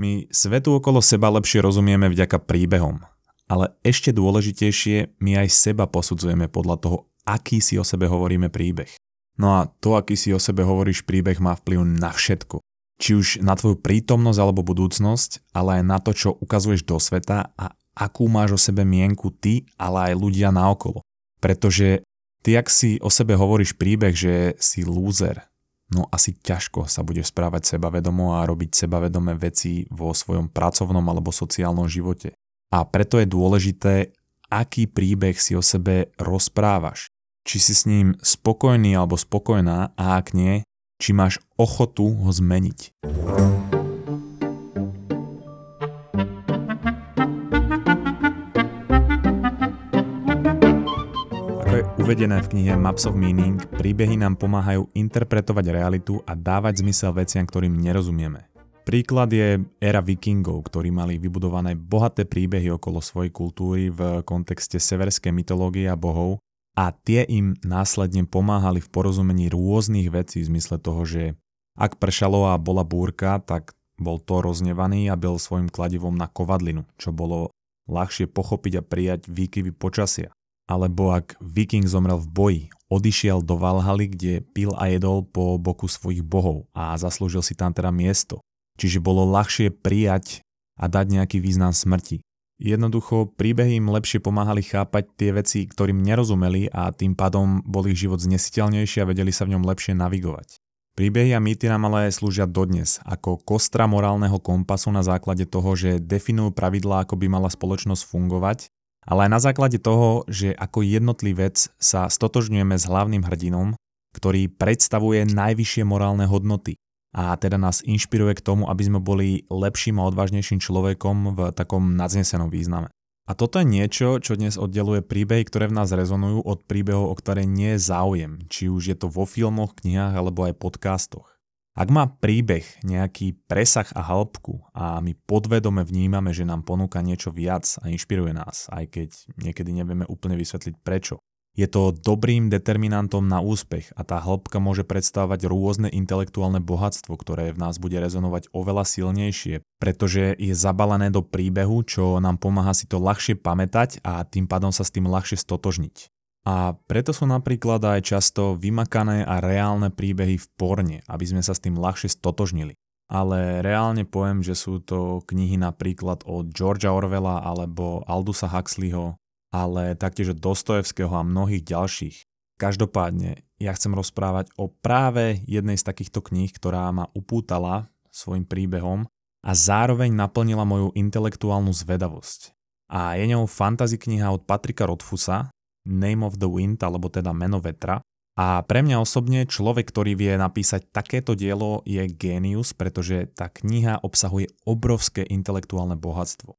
My svetu okolo seba lepšie rozumieme vďaka príbehom, ale ešte dôležitejšie, my aj seba posudzujeme podľa toho, aký si o sebe hovoríme príbeh. No a to, aký si o sebe hovoríš príbeh, má vplyv na všetko. Či už na tvoju prítomnosť alebo budúcnosť, ale aj na to, čo ukazuješ do sveta a akú máš o sebe mienku ty, ale aj ľudia naokolo. Pretože ty, ak si o sebe hovoríš príbeh, že si lúzer, no asi ťažko sa budeš správať sebavedomo a robiť sebavedomé veci vo svojom pracovnom alebo sociálnom živote. A preto je dôležité, aký príbeh si o sebe rozprávaš. Či si s ním spokojný alebo spokojná a ak nie, či máš ochotu ho zmeniť. Uvedené v knihe Maps of Meaning, príbehy nám pomáhajú interpretovať realitu a dávať zmysel veciam, ktorým nerozumieme. Príklad je éra vikingov, ktorí mali vybudované bohaté príbehy okolo svojej kultúry v kontexte severskej mytológie a bohov a tie im následne pomáhali v porozumení rôznych vecí v zmysle toho, že ak pršalo a bola búrka, tak bol to roznevaný a byl svojim kladivom na kovadlinu, čo bolo ľahšie pochopiť a prijať výkyvy počasia. Alebo ak viking zomrel v boji, odišiel do Valhaly, kde pil a jedol po boku svojich bohov a zaslúžil si tam teda miesto čiže bolo ľahšie prijať a dať nejaký význam smrti. Jednoducho príbehy im lepšie pomáhali chápať tie veci, ktorým nerozumeli a tým pádom bol ich život znesiteľnejší a vedeli sa v ňom lepšie navigovať. Príbehy a mýty nám ale slúžia dodnes ako kostra morálneho kompasu na základe toho, že definujú pravidlá, ako by mala spoločnosť fungovať, ale aj na základe toho, že ako jednotlivec sa stotožňujeme s hlavným hrdinom, ktorý predstavuje najvyššie morálne hodnoty a teda nás inšpiruje k tomu, aby sme boli lepším a odvážnejším človekom v takom nadznesenom význame. A toto je niečo, čo dnes oddeluje príbehy, ktoré v nás rezonujú od príbehov, o ktoré nie je záujem, či už je to vo filmoch, knihách alebo aj podcastoch. Ak má príbeh nejaký presah a hĺbku a my podvedome vnímame, že nám ponúka niečo viac a inšpiruje nás, aj keď niekedy nevieme úplne vysvetliť prečo, je to dobrým determinantom na úspech a tá hĺbka môže predstavovať rôzne intelektuálne bohatstvo, ktoré v nás bude rezonovať oveľa silnejšie, pretože je zabalené do príbehu, čo nám pomáha si to ľahšie pamätať a tým pádom sa s tým ľahšie stotožniť. A preto sú napríklad aj často vymakané a reálne príbehy v porne, aby sme sa s tým ľahšie stotožnili. Ale reálne poviem, že sú to knihy napríklad od Georgia Orwella alebo Aldusa Huxleyho, ale taktiež od Dostojevského a mnohých ďalších. Každopádne, ja chcem rozprávať o práve jednej z takýchto kníh, ktorá ma upútala svojim príbehom a zároveň naplnila moju intelektuálnu zvedavosť. A je ňou fantasy kniha od Patrika Rodfusa, Name of the Wind, alebo teda Meno vetra. A pre mňa osobne človek, ktorý vie napísať takéto dielo je génius, pretože tá kniha obsahuje obrovské intelektuálne bohatstvo.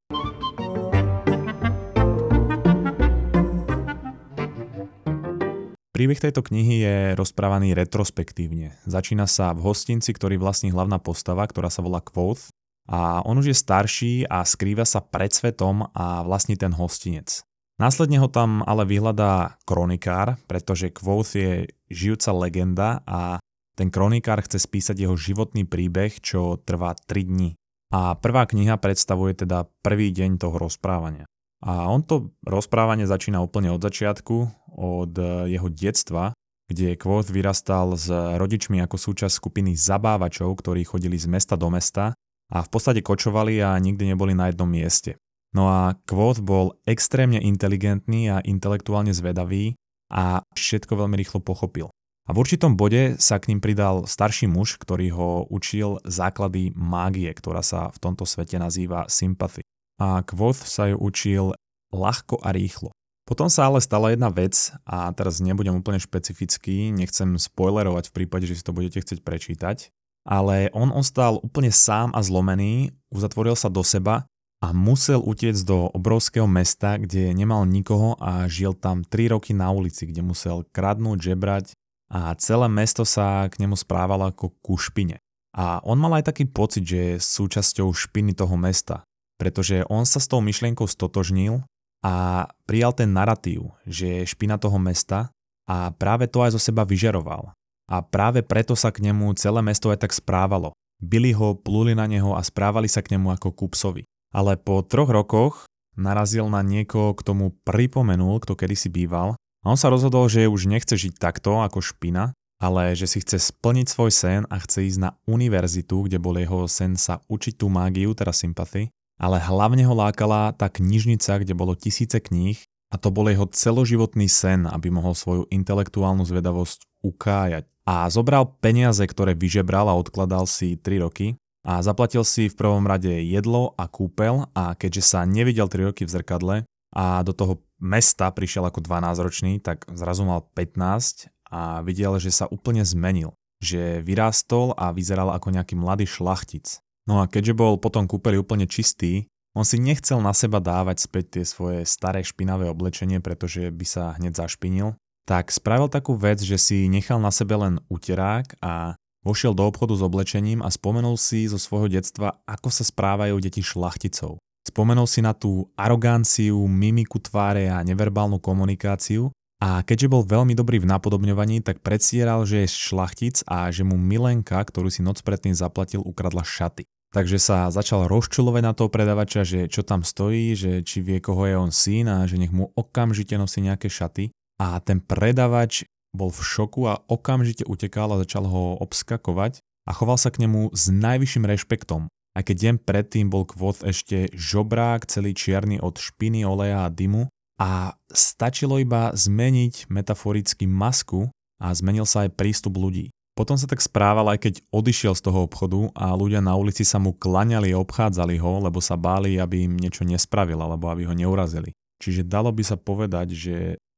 Príbeh tejto knihy je rozprávaný retrospektívne. Začína sa v hostinci, ktorý vlastní hlavná postava, ktorá sa volá Quoth a on už je starší a skrýva sa pred svetom a vlastní ten hostinec. Následne ho tam ale vyhľadá kronikár, pretože Quoth je žijúca legenda a ten kronikár chce spísať jeho životný príbeh, čo trvá 3 dní. A prvá kniha predstavuje teda prvý deň toho rozprávania. A on to rozprávanie začína úplne od začiatku, od jeho detstva, kde Quoth vyrastal s rodičmi ako súčasť skupiny zabávačov, ktorí chodili z mesta do mesta a v podstate kočovali a nikdy neboli na jednom mieste. No a Quoth bol extrémne inteligentný a intelektuálne zvedavý a všetko veľmi rýchlo pochopil. A v určitom bode sa k ním pridal starší muž, ktorý ho učil základy mágie, ktorá sa v tomto svete nazýva sympathy a Quoth sa ju učil ľahko a rýchlo. Potom sa ale stala jedna vec a teraz nebudem úplne špecifický, nechcem spoilerovať v prípade, že si to budete chcieť prečítať, ale on ostal úplne sám a zlomený, uzatvoril sa do seba a musel utiecť do obrovského mesta, kde nemal nikoho a žil tam 3 roky na ulici, kde musel kradnúť, žebrať a celé mesto sa k nemu správalo ako ku špine. A on mal aj taký pocit, že je súčasťou špiny toho mesta, pretože on sa s tou myšlienkou stotožnil a prijal ten narratív, že je špina toho mesta a práve to aj zo seba vyžeroval. A práve preto sa k nemu celé mesto aj tak správalo. byli ho, pluli na neho a správali sa k nemu ako kupsovi. Ale po troch rokoch narazil na niekoho, kto mu pripomenul, kto kedysi býval. A on sa rozhodol, že už nechce žiť takto ako špina, ale že si chce splniť svoj sen a chce ísť na univerzitu, kde bol jeho sen sa učiť tú mágiu, teda sympathy, ale hlavne ho lákala tá knižnica, kde bolo tisíce kníh a to bol jeho celoživotný sen, aby mohol svoju intelektuálnu zvedavosť ukájať. A zobral peniaze, ktoré vyžebral a odkladal si 3 roky a zaplatil si v prvom rade jedlo a kúpel a keďže sa nevidel 3 roky v zrkadle a do toho mesta prišiel ako 12-ročný, tak zrazu mal 15 a videl, že sa úplne zmenil. Že vyrástol a vyzeral ako nejaký mladý šlachtic. No a keďže bol potom kúpeli úplne čistý, on si nechcel na seba dávať späť tie svoje staré špinavé oblečenie, pretože by sa hneď zašpinil, tak spravil takú vec, že si nechal na sebe len uterák a vošiel do obchodu s oblečením a spomenul si zo svojho detstva, ako sa správajú deti šlachticov. Spomenul si na tú aroganciu, mimiku tváre a neverbálnu komunikáciu a keďže bol veľmi dobrý v napodobňovaní, tak predstieral, že je šlachtic a že mu Milenka, ktorú si noc predtým zaplatil, ukradla šaty. Takže sa začal rozčulovať na toho predavača, že čo tam stojí, že či vie, koho je on syn a že nech mu okamžite nosí nejaké šaty. A ten predavač bol v šoku a okamžite utekal a začal ho obskakovať a choval sa k nemu s najvyšším rešpektom. Aj keď deň predtým bol kvot ešte žobrák celý čierny od špiny, oleja a dymu a stačilo iba zmeniť metaforicky masku a zmenil sa aj prístup ľudí. Potom sa tak správal, aj keď odišiel z toho obchodu a ľudia na ulici sa mu klaňali a obchádzali ho, lebo sa báli, aby im niečo nespravil alebo aby ho neurazili. Čiže dalo by sa povedať, že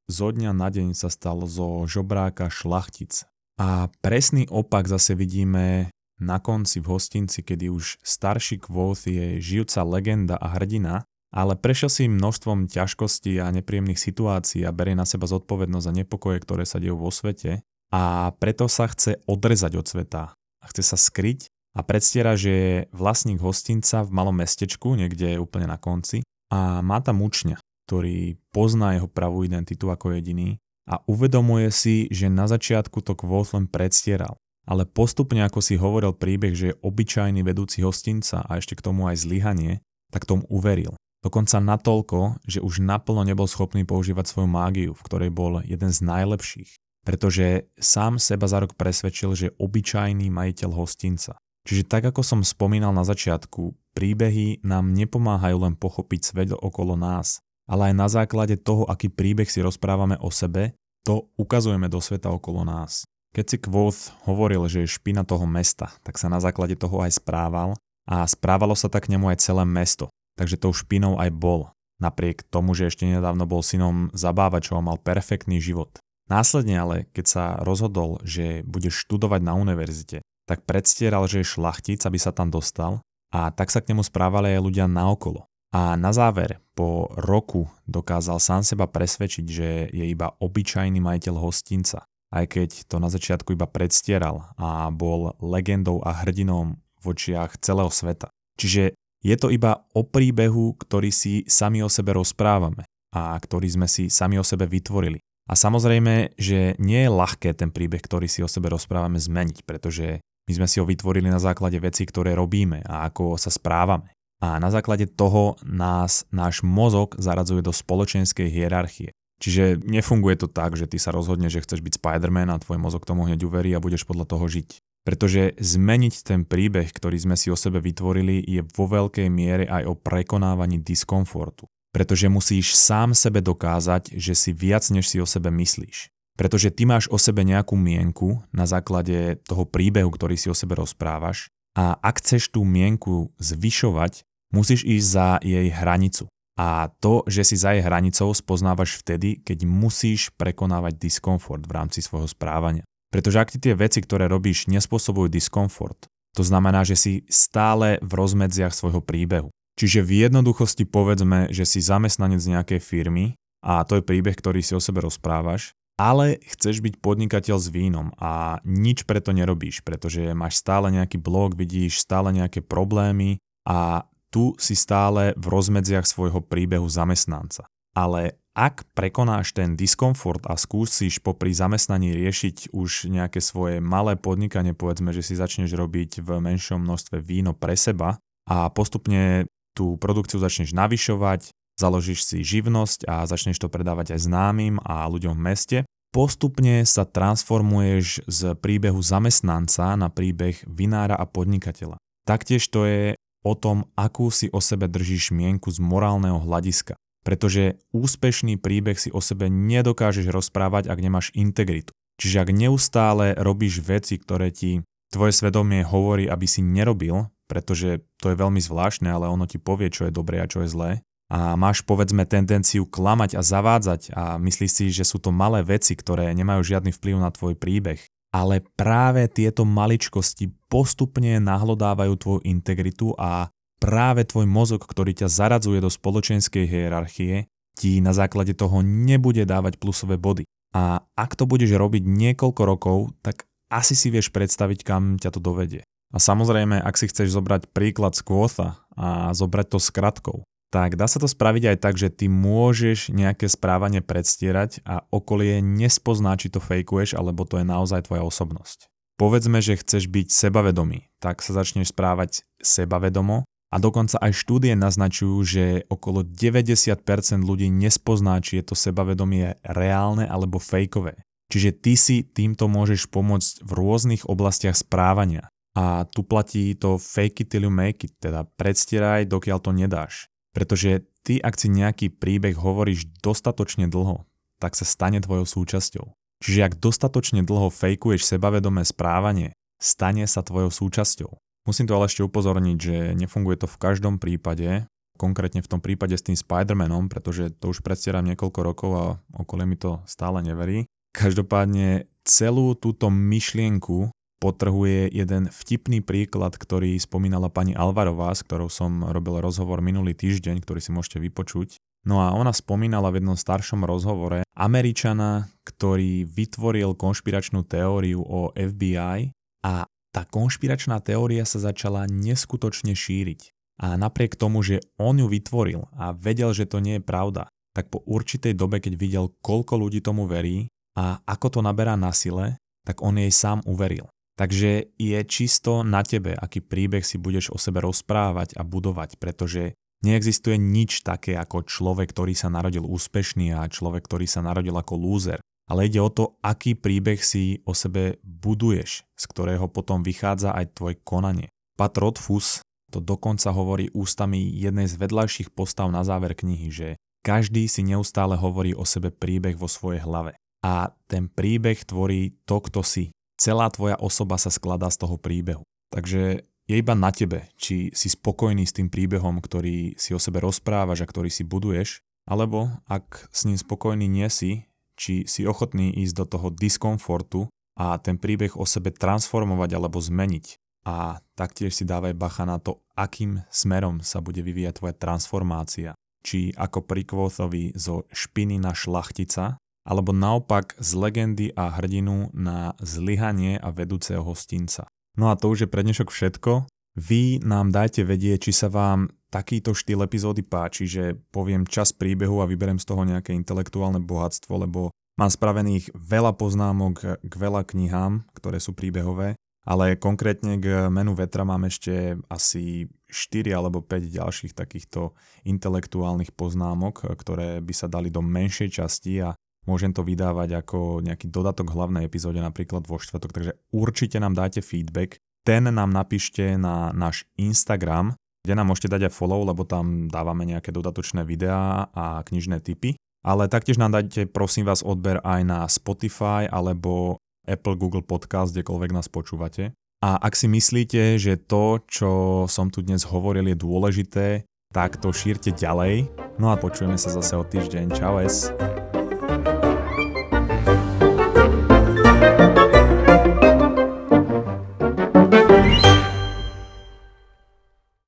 zo dňa na deň sa stal zo žobráka šlachtic. A presný opak zase vidíme na konci v hostinci, kedy už starší kvót je žijúca legenda a hrdina, ale prešiel si množstvom ťažkostí a nepríjemných situácií a berie na seba zodpovednosť za nepokoje, ktoré sa dejú vo svete a preto sa chce odrezať od sveta a chce sa skryť a predstiera, že je vlastník hostinca v malom mestečku, niekde úplne na konci a má tam učňa, ktorý pozná jeho pravú identitu ako jediný a uvedomuje si, že na začiatku to kvôl len predstieral. Ale postupne, ako si hovoril príbeh, že je obyčajný vedúci hostinca a ešte k tomu aj zlyhanie, tak tomu uveril. Dokonca natoľko, že už naplno nebol schopný používať svoju mágiu, v ktorej bol jeden z najlepších. Pretože sám seba za rok presvedčil, že je obyčajný majiteľ hostinca. Čiže tak ako som spomínal na začiatku, príbehy nám nepomáhajú len pochopiť svet okolo nás, ale aj na základe toho, aký príbeh si rozprávame o sebe, to ukazujeme do sveta okolo nás. Keď si Quoth hovoril, že je špina toho mesta, tak sa na základe toho aj správal a správalo sa tak k nemu aj celé mesto, takže tou špinou aj bol. Napriek tomu, že ešte nedávno bol synom zabávačov a mal perfektný život. Následne ale, keď sa rozhodol, že bude študovať na univerzite, tak predstieral, že je šlachtic, aby sa tam dostal a tak sa k nemu správali aj ľudia naokolo. A na záver, po roku dokázal sám seba presvedčiť, že je iba obyčajný majiteľ hostinca, aj keď to na začiatku iba predstieral a bol legendou a hrdinom v očiach celého sveta. Čiže je to iba o príbehu, ktorý si sami o sebe rozprávame a ktorý sme si sami o sebe vytvorili. A samozrejme, že nie je ľahké ten príbeh, ktorý si o sebe rozprávame, zmeniť, pretože my sme si ho vytvorili na základe vecí, ktoré robíme a ako sa správame. A na základe toho nás náš mozog zaradzuje do spoločenskej hierarchie. Čiže nefunguje to tak, že ty sa rozhodneš, že chceš byť Spider-Man a tvoj mozog tomu hneď uverí a budeš podľa toho žiť. Pretože zmeniť ten príbeh, ktorý sme si o sebe vytvorili, je vo veľkej miere aj o prekonávaní diskomfortu. Pretože musíš sám sebe dokázať, že si viac, než si o sebe myslíš. Pretože ty máš o sebe nejakú mienku na základe toho príbehu, ktorý si o sebe rozprávaš a ak chceš tú mienku zvyšovať, musíš ísť za jej hranicu. A to, že si za jej hranicou spoznávaš vtedy, keď musíš prekonávať diskomfort v rámci svojho správania. Pretože ak ti tie veci, ktoré robíš, nespôsobujú diskomfort, to znamená, že si stále v rozmedziach svojho príbehu. Čiže v jednoduchosti povedzme, že si zamestnanec nejakej firmy a to je príbeh, ktorý si o sebe rozprávaš, ale chceš byť podnikateľ s vínom a nič preto nerobíš, pretože máš stále nejaký blog, vidíš stále nejaké problémy a tu si stále v rozmedziach svojho príbehu zamestnanca. Ale ak prekonáš ten diskomfort a skúsiš popri zamestnaní riešiť už nejaké svoje malé podnikanie, povedzme, že si začneš robiť v menšom množstve víno pre seba a postupne tú produkciu začneš navyšovať, založíš si živnosť a začneš to predávať aj známym a ľuďom v meste, postupne sa transformuješ z príbehu zamestnanca na príbeh vinára a podnikateľa. Taktiež to je o tom, akú si o sebe držíš mienku z morálneho hľadiska. Pretože úspešný príbeh si o sebe nedokážeš rozprávať, ak nemáš integritu. Čiže ak neustále robíš veci, ktoré ti tvoje svedomie hovorí, aby si nerobil, pretože to je veľmi zvláštne, ale ono ti povie, čo je dobré a čo je zlé, a máš povedzme tendenciu klamať a zavádzať a myslíš si, že sú to malé veci, ktoré nemajú žiadny vplyv na tvoj príbeh, ale práve tieto maličkosti postupne nahlodávajú tvoju integritu a práve tvoj mozog, ktorý ťa zaradzuje do spoločenskej hierarchie, ti na základe toho nebude dávať plusové body. A ak to budeš robiť niekoľko rokov, tak asi si vieš predstaviť, kam ťa to dovedie. A samozrejme, ak si chceš zobrať príklad z kvóta a zobrať to s kratkou, tak dá sa to spraviť aj tak, že ty môžeš nejaké správanie predstierať a okolie nespozná, či to fejkuješ, alebo to je naozaj tvoja osobnosť. Povedzme, že chceš byť sebavedomý, tak sa začneš správať sebavedomo a dokonca aj štúdie naznačujú, že okolo 90% ľudí nespozná, či je to sebavedomie reálne alebo fejkové. Čiže ty si týmto môžeš pomôcť v rôznych oblastiach správania. A tu platí to fake it till you make it, teda predstieraj, dokiaľ to nedáš. Pretože ty, ak si nejaký príbeh hovoríš dostatočne dlho, tak sa stane tvojou súčasťou. Čiže ak dostatočne dlho fejkuješ sebavedomé správanie, stane sa tvojou súčasťou. Musím to ale ešte upozorniť, že nefunguje to v každom prípade, konkrétne v tom prípade s tým Spider-Manom, pretože to už predstieram niekoľko rokov a okolie mi to stále neverí. Každopádne celú túto myšlienku potrhuje jeden vtipný príklad, ktorý spomínala pani Alvarová, s ktorou som robil rozhovor minulý týždeň, ktorý si môžete vypočuť. No a ona spomínala v jednom staršom rozhovore Američana, ktorý vytvoril konšpiračnú teóriu o FBI a tá konšpiračná teória sa začala neskutočne šíriť. A napriek tomu, že on ju vytvoril a vedel, že to nie je pravda, tak po určitej dobe, keď videl, koľko ľudí tomu verí a ako to naberá na sile, tak on jej sám uveril. Takže je čisto na tebe, aký príbeh si budeš o sebe rozprávať a budovať, pretože neexistuje nič také ako človek, ktorý sa narodil úspešný a človek, ktorý sa narodil ako lúzer ale ide o to, aký príbeh si o sebe buduješ, z ktorého potom vychádza aj tvoje konanie. Pat Rothfuss to dokonca hovorí ústami jednej z vedľajších postav na záver knihy, že každý si neustále hovorí o sebe príbeh vo svojej hlave. A ten príbeh tvorí to, kto si. Celá tvoja osoba sa skladá z toho príbehu. Takže je iba na tebe, či si spokojný s tým príbehom, ktorý si o sebe rozprávaš a ktorý si buduješ, alebo ak s ním spokojný nie si, či si ochotný ísť do toho diskomfortu a ten príbeh o sebe transformovať alebo zmeniť. A taktiež si dávaj bacha na to, akým smerom sa bude vyvíjať tvoja transformácia. Či ako pri Kvothovi zo špiny na šlachtica, alebo naopak z legendy a hrdinu na zlyhanie a vedúceho hostinca. No a to už je pre dnešok všetko. Vy nám dajte vedieť, či sa vám takýto štýl epizódy páči, že poviem čas príbehu a vyberem z toho nejaké intelektuálne bohatstvo, lebo mám spravených veľa poznámok k veľa knihám, ktoré sú príbehové, ale konkrétne k menu vetra mám ešte asi 4 alebo 5 ďalších takýchto intelektuálnych poznámok, ktoré by sa dali do menšej časti a môžem to vydávať ako nejaký dodatok hlavnej epizóde napríklad vo štvrtok, takže určite nám dajte feedback. Ten nám napíšte na náš Instagram, kde nám môžete dať aj follow, lebo tam dávame nejaké dodatočné videá a knižné tipy. Ale taktiež nám dajte prosím vás odber aj na Spotify alebo Apple, Google Podcast, kdekoľvek nás počúvate. A ak si myslíte, že to, čo som tu dnes hovoril, je dôležité, tak to šírte ďalej. No a počujeme sa zase o týždeň. Čau es.